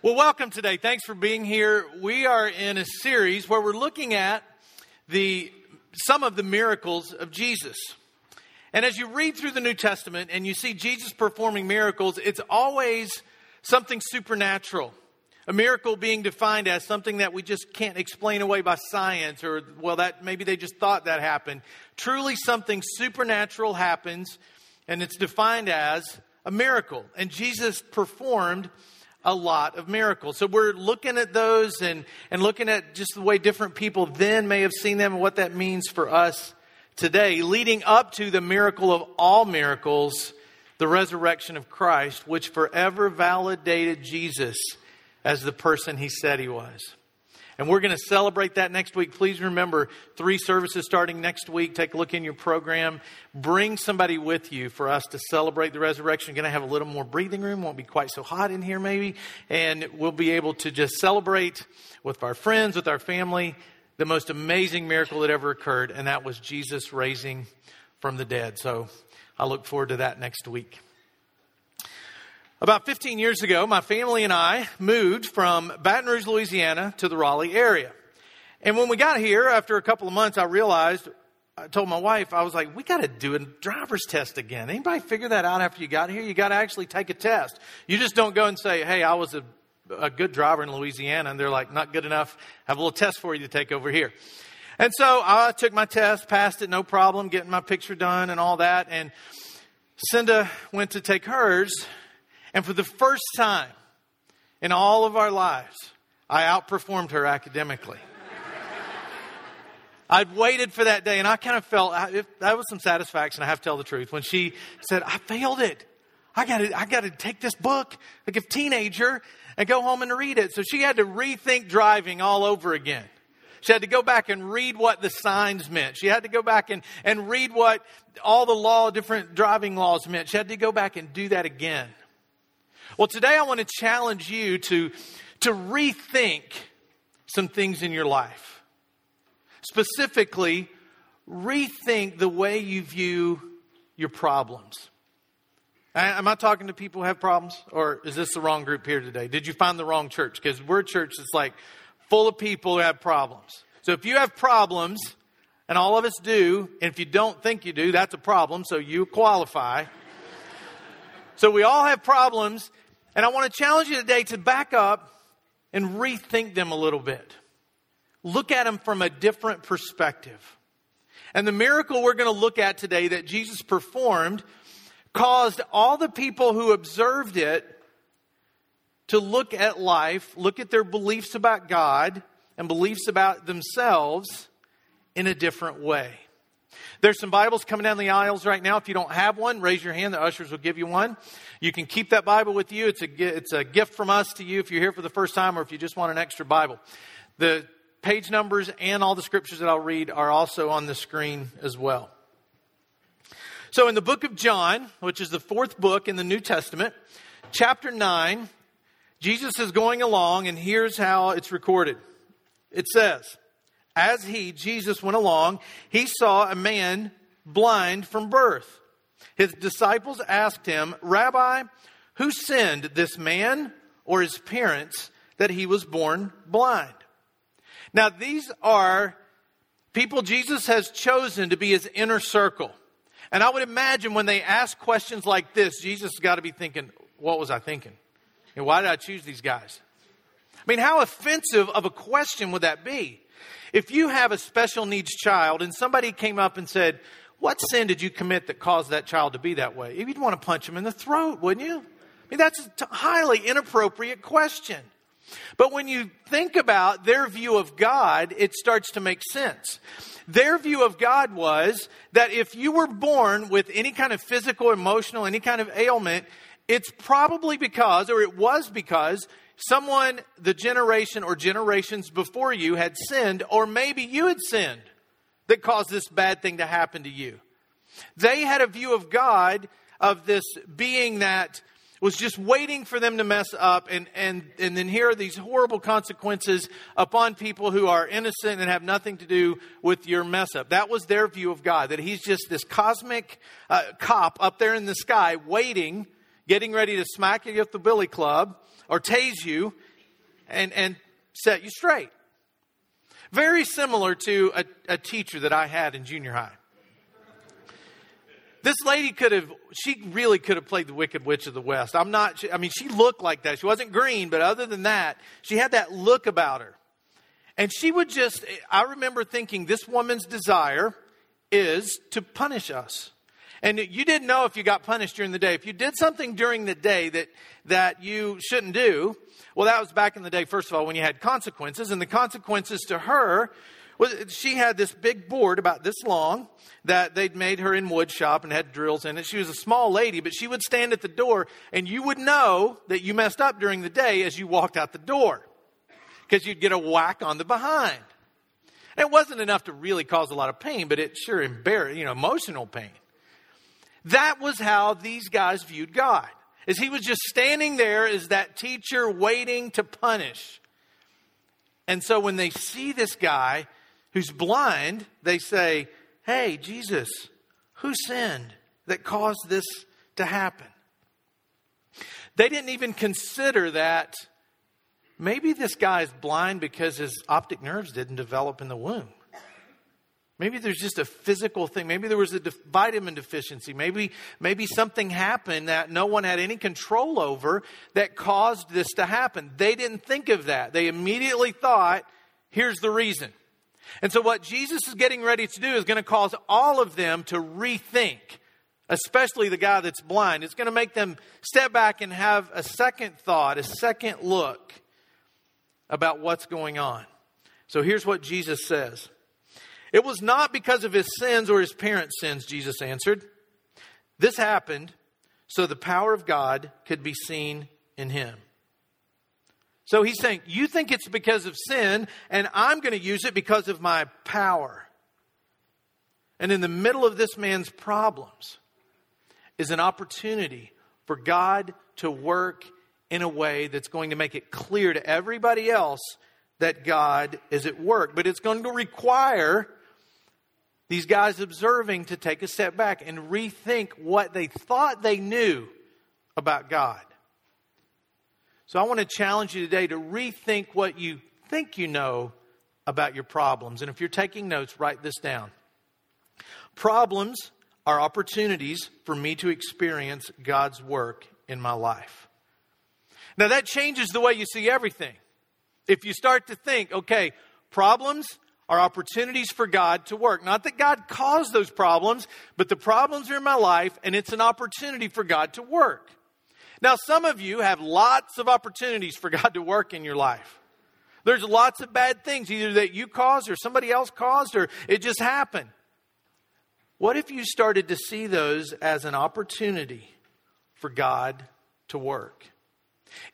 Well, welcome today. Thanks for being here. We are in a series where we're looking at the some of the miracles of Jesus. And as you read through the New Testament and you see Jesus performing miracles, it's always something supernatural. A miracle being defined as something that we just can't explain away by science or well that maybe they just thought that happened. Truly something supernatural happens and it's defined as a miracle. And Jesus performed a lot of miracles. So we're looking at those and, and looking at just the way different people then may have seen them and what that means for us today, leading up to the miracle of all miracles, the resurrection of Christ, which forever validated Jesus as the person he said he was. And we're going to celebrate that next week. Please remember three services starting next week. Take a look in your program. Bring somebody with you for us to celebrate the resurrection. Going to have a little more breathing room. Won't be quite so hot in here, maybe. And we'll be able to just celebrate with our friends, with our family, the most amazing miracle that ever occurred. And that was Jesus raising from the dead. So I look forward to that next week. About 15 years ago, my family and I moved from Baton Rouge, Louisiana to the Raleigh area. And when we got here, after a couple of months, I realized, I told my wife, I was like, we got to do a driver's test again. Anybody figure that out after you got here? You got to actually take a test. You just don't go and say, hey, I was a, a good driver in Louisiana. And they're like, not good enough. Have a little test for you to take over here. And so I took my test, passed it, no problem, getting my picture done and all that. And Cinda went to take hers and for the first time in all of our lives, I outperformed her academically. I'd waited for that day and I kind of felt that was some satisfaction. I have to tell the truth. When she said, I failed it. I got to, I to take this book like a teenager and go home and read it. So she had to rethink driving all over again. She had to go back and read what the signs meant. She had to go back and, and read what all the law, different driving laws meant. She had to go back and do that again. Well, today I want to challenge you to, to rethink some things in your life. Specifically, rethink the way you view your problems. Am I talking to people who have problems? Or is this the wrong group here today? Did you find the wrong church? Because we're a church that's like full of people who have problems. So if you have problems, and all of us do, and if you don't think you do, that's a problem, so you qualify. so we all have problems, and I want to challenge you today to back up and rethink them a little bit. Look at them from a different perspective. And the miracle we're going to look at today that Jesus performed caused all the people who observed it to look at life, look at their beliefs about God and beliefs about themselves in a different way. There's some Bibles coming down the aisles right now. If you don't have one, raise your hand. The ushers will give you one. You can keep that Bible with you. It's a, it's a gift from us to you if you're here for the first time or if you just want an extra Bible. The page numbers and all the scriptures that I'll read are also on the screen as well. So in the book of John, which is the fourth book in the New Testament, chapter 9, Jesus is going along and here's how it's recorded. It says, as he, Jesus, went along, he saw a man blind from birth. His disciples asked him, Rabbi, who sinned, this man or his parents, that he was born blind? Now, these are people Jesus has chosen to be his inner circle. And I would imagine when they ask questions like this, Jesus has got to be thinking, What was I thinking? And why did I choose these guys? I mean, how offensive of a question would that be? If you have a special needs child and somebody came up and said, What sin did you commit that caused that child to be that way? You'd want to punch him in the throat, wouldn't you? I mean, that's a highly inappropriate question. But when you think about their view of God, it starts to make sense. Their view of God was that if you were born with any kind of physical, emotional, any kind of ailment, it's probably because, or it was because, someone, the generation or generations before you had sinned, or maybe you had sinned that caused this bad thing to happen to you. They had a view of God of this being that was just waiting for them to mess up and, and, and then here are these horrible consequences upon people who are innocent and have nothing to do with your mess up. That was their view of God, that he's just this cosmic uh, cop up there in the sky waiting getting ready to smack you with the billy club or tase you and, and set you straight. Very similar to a, a teacher that I had in junior high. This lady could have, she really could have played the Wicked Witch of the West. I'm not, I mean, she looked like that. She wasn't green, but other than that, she had that look about her. And she would just, I remember thinking, this woman's desire is to punish us. And you didn't know if you got punished during the day. If you did something during the day that, that you shouldn't do, well, that was back in the day, first of all, when you had consequences. And the consequences to her was she had this big board about this long that they'd made her in wood shop and had drills in it. She was a small lady, but she would stand at the door and you would know that you messed up during the day as you walked out the door because you'd get a whack on the behind. It wasn't enough to really cause a lot of pain, but it sure embarrassed, you know, emotional pain. That was how these guys viewed God. As he was just standing there as that teacher waiting to punish. And so when they see this guy who's blind, they say, Hey, Jesus, who sinned that caused this to happen? They didn't even consider that maybe this guy is blind because his optic nerves didn't develop in the womb. Maybe there's just a physical thing. Maybe there was a vitamin deficiency. Maybe, maybe something happened that no one had any control over that caused this to happen. They didn't think of that. They immediately thought, here's the reason. And so what Jesus is getting ready to do is going to cause all of them to rethink, especially the guy that's blind. It's going to make them step back and have a second thought, a second look about what's going on. So here's what Jesus says. It was not because of his sins or his parents' sins, Jesus answered. This happened so the power of God could be seen in him. So he's saying, You think it's because of sin, and I'm going to use it because of my power. And in the middle of this man's problems is an opportunity for God to work in a way that's going to make it clear to everybody else that God is at work. But it's going to require these guys observing to take a step back and rethink what they thought they knew about God. So I want to challenge you today to rethink what you think you know about your problems. And if you're taking notes, write this down. Problems are opportunities for me to experience God's work in my life. Now that changes the way you see everything. If you start to think, okay, problems are opportunities for God to work. Not that God caused those problems, but the problems are in my life and it's an opportunity for God to work. Now, some of you have lots of opportunities for God to work in your life. There's lots of bad things, either that you caused or somebody else caused or it just happened. What if you started to see those as an opportunity for God to work?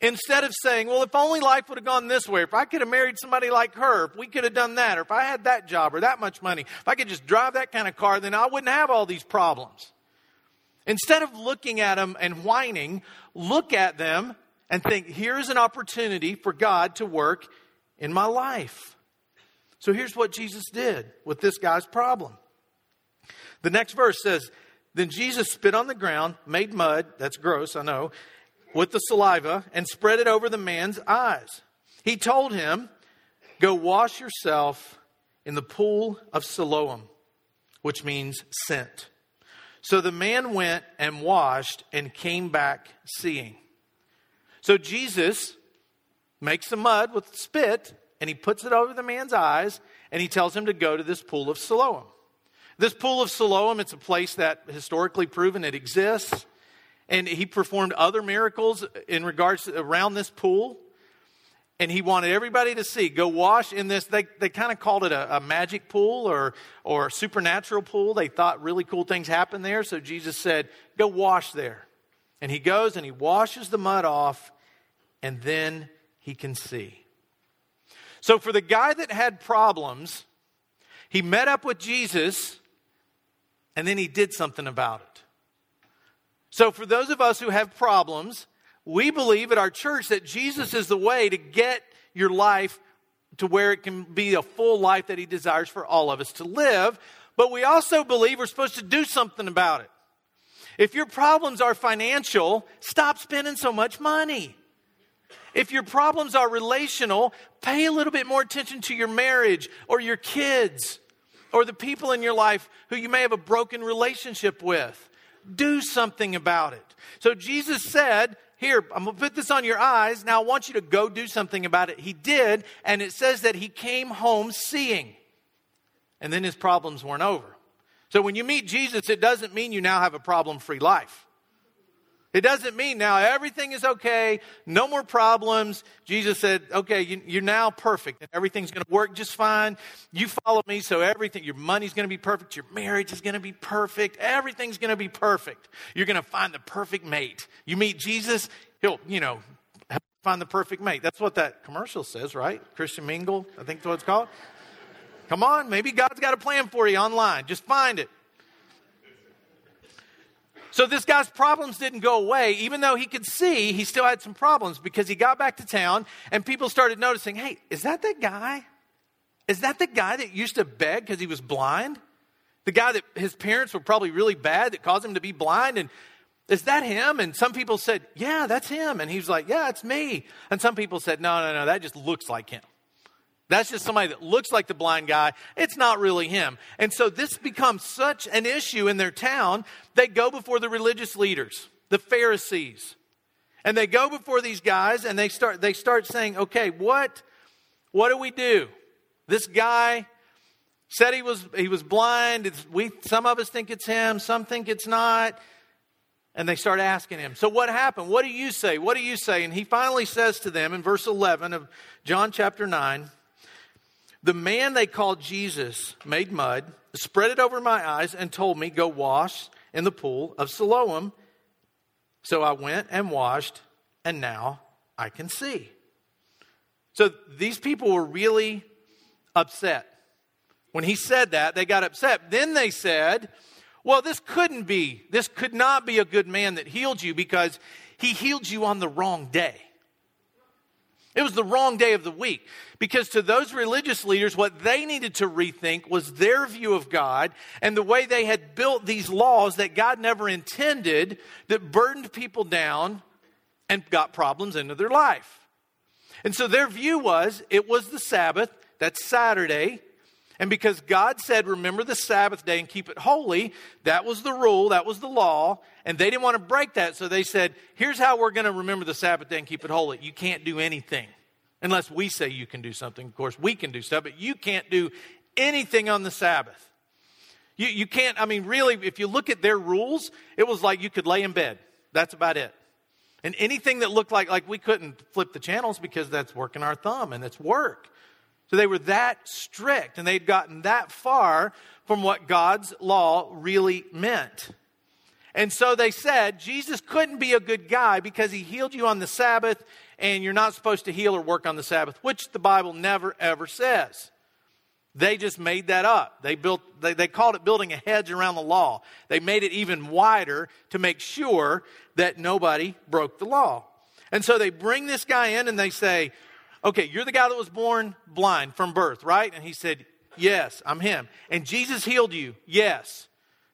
Instead of saying, well, if only life would have gone this way, if I could have married somebody like her, if we could have done that, or if I had that job or that much money, if I could just drive that kind of car, then I wouldn't have all these problems. Instead of looking at them and whining, look at them and think, here's an opportunity for God to work in my life. So here's what Jesus did with this guy's problem. The next verse says, Then Jesus spit on the ground, made mud, that's gross, I know, with the saliva and spread it over the man's eyes. He told him, Go wash yourself in the pool of Siloam, which means sent. So the man went and washed and came back seeing. So Jesus makes some mud with spit and he puts it over the man's eyes and he tells him to go to this pool of Siloam. This pool of Siloam, it's a place that historically proven it exists and he performed other miracles in regards to, around this pool. And he wanted everybody to see go wash in this they, they kind of called it a, a, magic pool or or supernatural pool. They thought really cool things happened there. So jesus said go wash there. And he goes and he washes the mud off and then he can see. So for the guy that had problems he met up with jesus and then he did something about it so, for those of us who have problems, we believe at our church that Jesus is the way to get your life to where it can be a full life that He desires for all of us to live. But we also believe we're supposed to do something about it. If your problems are financial, stop spending so much money. If your problems are relational, pay a little bit more attention to your marriage or your kids or the people in your life who you may have a broken relationship with. Do something about it. So Jesus said, Here, I'm going to put this on your eyes. Now I want you to go do something about it. He did, and it says that he came home seeing. And then his problems weren't over. So when you meet Jesus, it doesn't mean you now have a problem free life. It doesn't mean now everything is okay, no more problems. Jesus said, okay, you, are now perfect. Everything's going to work just fine. You follow me, so everything, your money's going to be perfect, your marriage is going to be perfect, everything's going to be perfect. You're going to find the perfect mate. You meet Jesus, he'll, you know, find the perfect mate. That's what that commercial says, right? Christian Mingle, I think that's what it's called. Come on, maybe God's got a plan for you online. Just find it. So this guy's problems didn't go away. Even though he could see, he still had some problems because he got back to town and people started noticing hey, is that that guy? Is that the guy that used to beg because he was blind? The guy that his parents were probably really bad that caused him to be blind? And is that him? And some people said, yeah, that's him. And he was like, yeah, it's me. And some people said, no, no, no, that just looks like him. That's just somebody that looks like the blind guy. It's not really him. And so this becomes such an issue in their town. They go before the religious leaders, the Pharisees. And they go before these guys and they start they start saying, "Okay, what what do we do? This guy said he was he was blind. It's, we some of us think it's him, some think it's not." And they start asking him, So what happened? What do you say? What do you say? And he finally says to them in verse 11 of John chapter 9, the man they called Jesus made mud, spread it over my eyes, and told me, Go wash in the pool of Siloam. So I went and washed, and now I can see. So these people were really upset. When he said that, they got upset. Then they said, Well, this couldn't be, this could not be a good man that healed you because he healed you on the wrong day. It was the wrong day of the week because to those religious leaders, what they needed to rethink was their view of God and the way they had built these laws that God never intended that burdened people down and got problems into their life. And so their view was it was the Sabbath, that's Saturday. And because God said, remember the Sabbath day and keep it holy, that was the rule, that was the law. And they didn't want to break that. So they said, here's how we're going to remember the Sabbath day and keep it holy. You can't do anything unless we say you can do something. Of course, we can do stuff, but you can't do anything on the Sabbath. You, you can't, I mean, really, if you look at their rules, it was like you could lay in bed. That's about it. And anything that looked like, like we couldn't flip the channels because that's working our thumb and it's work. So they were that strict and they'd gotten that far from what God's law really meant. And so they said, Jesus couldn't be a good guy because he healed you on the Sabbath, and you're not supposed to heal or work on the Sabbath, which the Bible never ever says. They just made that up. They built they, they called it building a hedge around the law. They made it even wider to make sure that nobody broke the law. And so they bring this guy in and they say, Okay, you're the guy that was born blind from birth, right? And he said, Yes, I'm him. And Jesus healed you. Yes.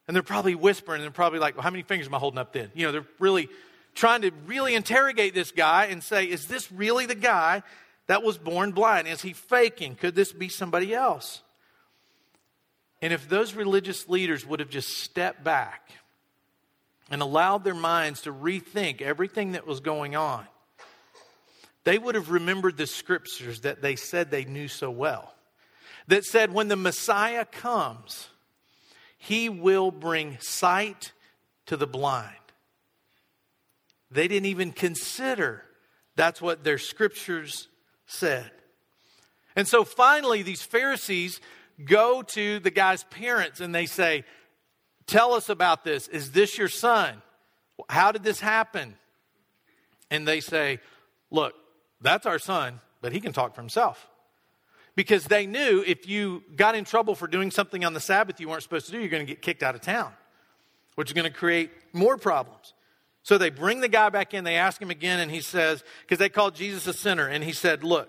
And they're probably whispering, and they're probably like, well, how many fingers am I holding up then? You know, they're really trying to really interrogate this guy and say, is this really the guy that was born blind? Is he faking? Could this be somebody else? And if those religious leaders would have just stepped back and allowed their minds to rethink everything that was going on, they would have remembered the scriptures that they said they knew so well. That said, when the Messiah comes, he will bring sight to the blind. They didn't even consider that's what their scriptures said. And so finally, these Pharisees go to the guy's parents and they say, Tell us about this. Is this your son? How did this happen? And they say, Look, that's our son, but he can talk for himself because they knew if you got in trouble for doing something on the Sabbath you weren't supposed to do, you're going to get kicked out of town, which is going to create more problems. So they bring the guy back in, they ask him again, and he says, because they called Jesus a sinner, and he said, Look,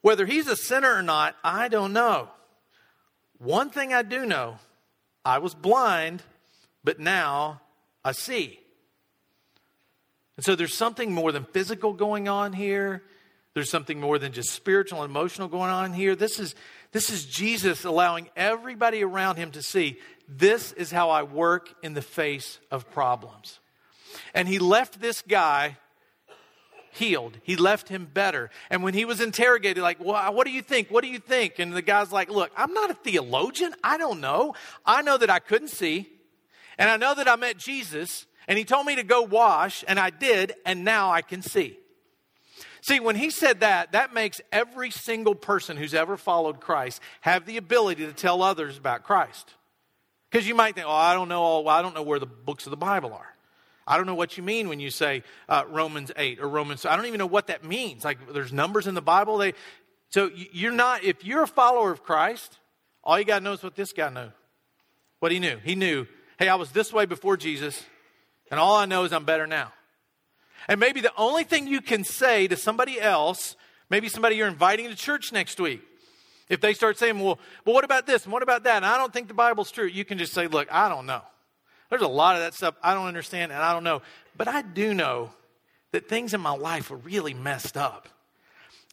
whether he's a sinner or not, I don't know. One thing I do know I was blind, but now I see. And so there's something more than physical going on here. There's something more than just spiritual and emotional going on here. This is, this is Jesus allowing everybody around him to see this is how I work in the face of problems. And he left this guy healed. He left him better. And when he was interrogated, like, well, what do you think? What do you think? And the guy's like, look, I'm not a theologian. I don't know. I know that I couldn't see. And I know that I met Jesus. And he told me to go wash. And I did. And now I can see. See, when he said that, that makes every single person who's ever followed Christ have the ability to tell others about Christ. Because you might think, oh, I don't know all, I don't know where the books of the Bible are. I don't know what you mean when you say uh, Romans 8 or Romans. I don't even know what that means. Like there's numbers in the Bible. They, so you're not, if you're a follower of Christ, all you got to know is what this guy knew. What he knew. He knew, hey, I was this way before Jesus, and all I know is I'm better now. And maybe the only thing you can say to somebody else, maybe somebody you're inviting to church next week, if they start saying, well, well, what about this and what about that? And I don't think the Bible's true, you can just say, look, I don't know. There's a lot of that stuff I don't understand and I don't know. But I do know that things in my life were really messed up.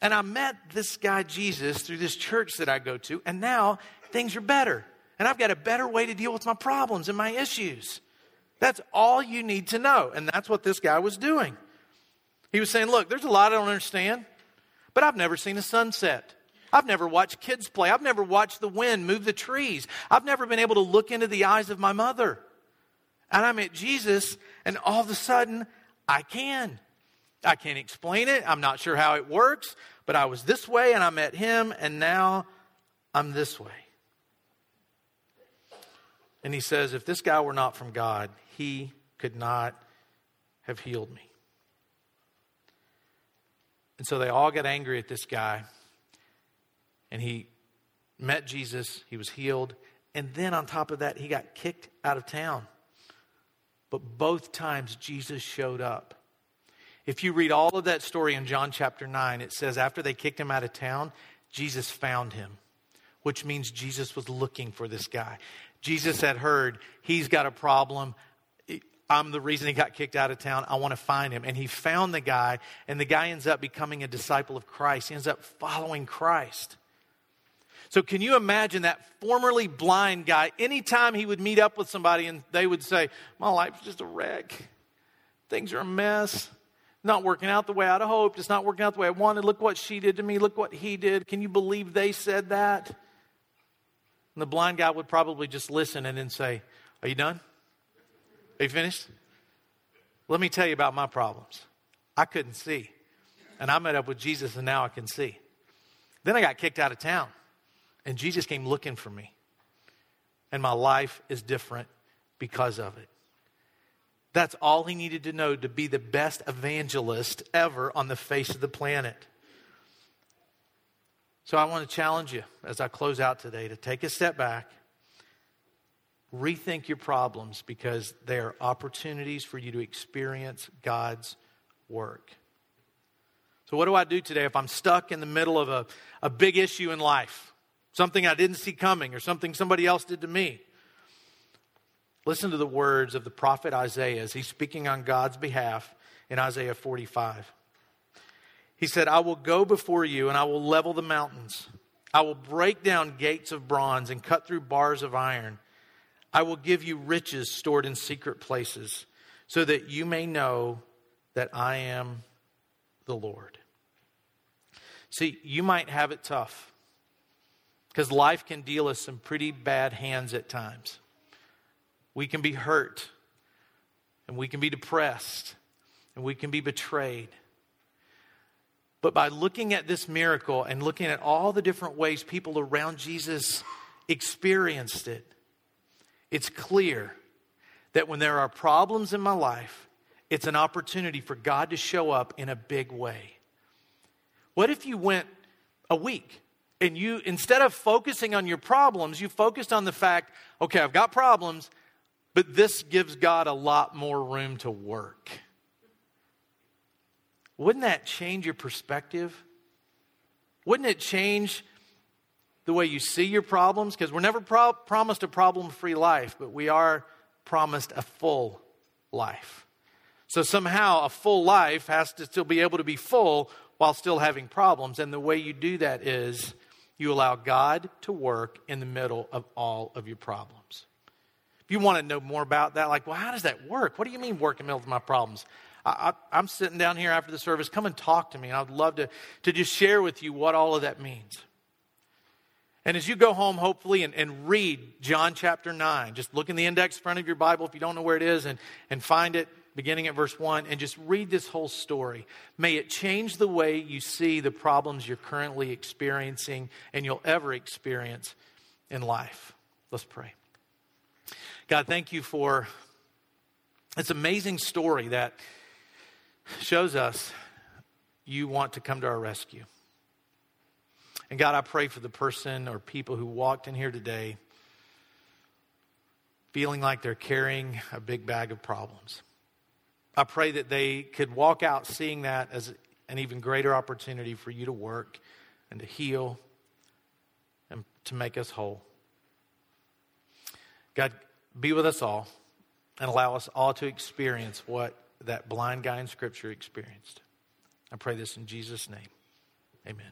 And I met this guy, Jesus, through this church that I go to, and now things are better. And I've got a better way to deal with my problems and my issues. That's all you need to know. And that's what this guy was doing. He was saying, Look, there's a lot I don't understand, but I've never seen a sunset. I've never watched kids play. I've never watched the wind move the trees. I've never been able to look into the eyes of my mother. And I met Jesus, and all of a sudden, I can. I can't explain it. I'm not sure how it works, but I was this way, and I met him, and now I'm this way. And he says, if this guy were not from God, he could not have healed me. And so they all got angry at this guy. And he met Jesus, he was healed. And then on top of that, he got kicked out of town. But both times Jesus showed up. If you read all of that story in John chapter 9, it says after they kicked him out of town, Jesus found him, which means Jesus was looking for this guy. Jesus had heard he's got a problem. I'm the reason he got kicked out of town. I want to find him. And he found the guy, and the guy ends up becoming a disciple of Christ. He ends up following Christ. So, can you imagine that formerly blind guy? Anytime he would meet up with somebody and they would say, My life's just a wreck, things are a mess, not working out the way I'd hoped, it's not working out the way I wanted. Look what she did to me, look what he did. Can you believe they said that? And the blind guy would probably just listen and then say, Are you done? Are you finished? Let me tell you about my problems. I couldn't see. And I met up with Jesus and now I can see. Then I got kicked out of town. And Jesus came looking for me. And my life is different because of it. That's all he needed to know to be the best evangelist ever on the face of the planet. So I want to challenge you as I close out today to take a step back, rethink your problems because they are opportunities for you to experience God's work. So, what do I do today if I'm stuck in the middle of a, a big issue in life? something I didn't see coming, or something somebody else did to me. Listen to the words of the prophet Isaiah as he's speaking on God's behalf in Isaiah 45. He said, I will go before you and I will level the mountains. I will break down gates of bronze and cut through bars of iron. I will give you riches stored in secret places so that you may know that I am the Lord. See, you might have it tough because life can deal us some pretty bad hands at times. We can be hurt, and we can be depressed, and we can be betrayed. But by looking at this miracle and looking at all the different ways people around Jesus experienced it, it's clear that when there are problems in my life, it's an opportunity for God to show up in a big way. What if you went a week and you, instead of focusing on your problems, you focused on the fact, okay, I've got problems, but this gives God a lot more room to work. Wouldn't that change your perspective? Wouldn't it change the way you see your problems? Because we're never pro- promised a problem free life, but we are promised a full life. So somehow a full life has to still be able to be full while still having problems. And the way you do that is you allow God to work in the middle of all of your problems. If you want to know more about that, like, well, how does that work? What do you mean work in the middle of my problems? I, am sitting down here after the service. Come and talk to me. And I'd love to, to just share with you what all of that means. And as you go home, hopefully, and, and, read John chapter 9, just look in the index front of your Bible if you don't know where it is and, and find it beginning at verse 1 and just read this whole story. May it change the way you see the problems you're currently experiencing and you'll ever experience in life. Let's pray. God, thank you for this amazing story that shows us you want to come to our rescue. And God, I pray for the person or people who walked in here today feeling like they're carrying a big bag of problems. I pray that they could walk out seeing that as an even greater opportunity for you to work and to heal and to make us whole. God, be with us all and allow us all to experience what that blind guy in Scripture experienced. I pray this in Jesus' name. Amen.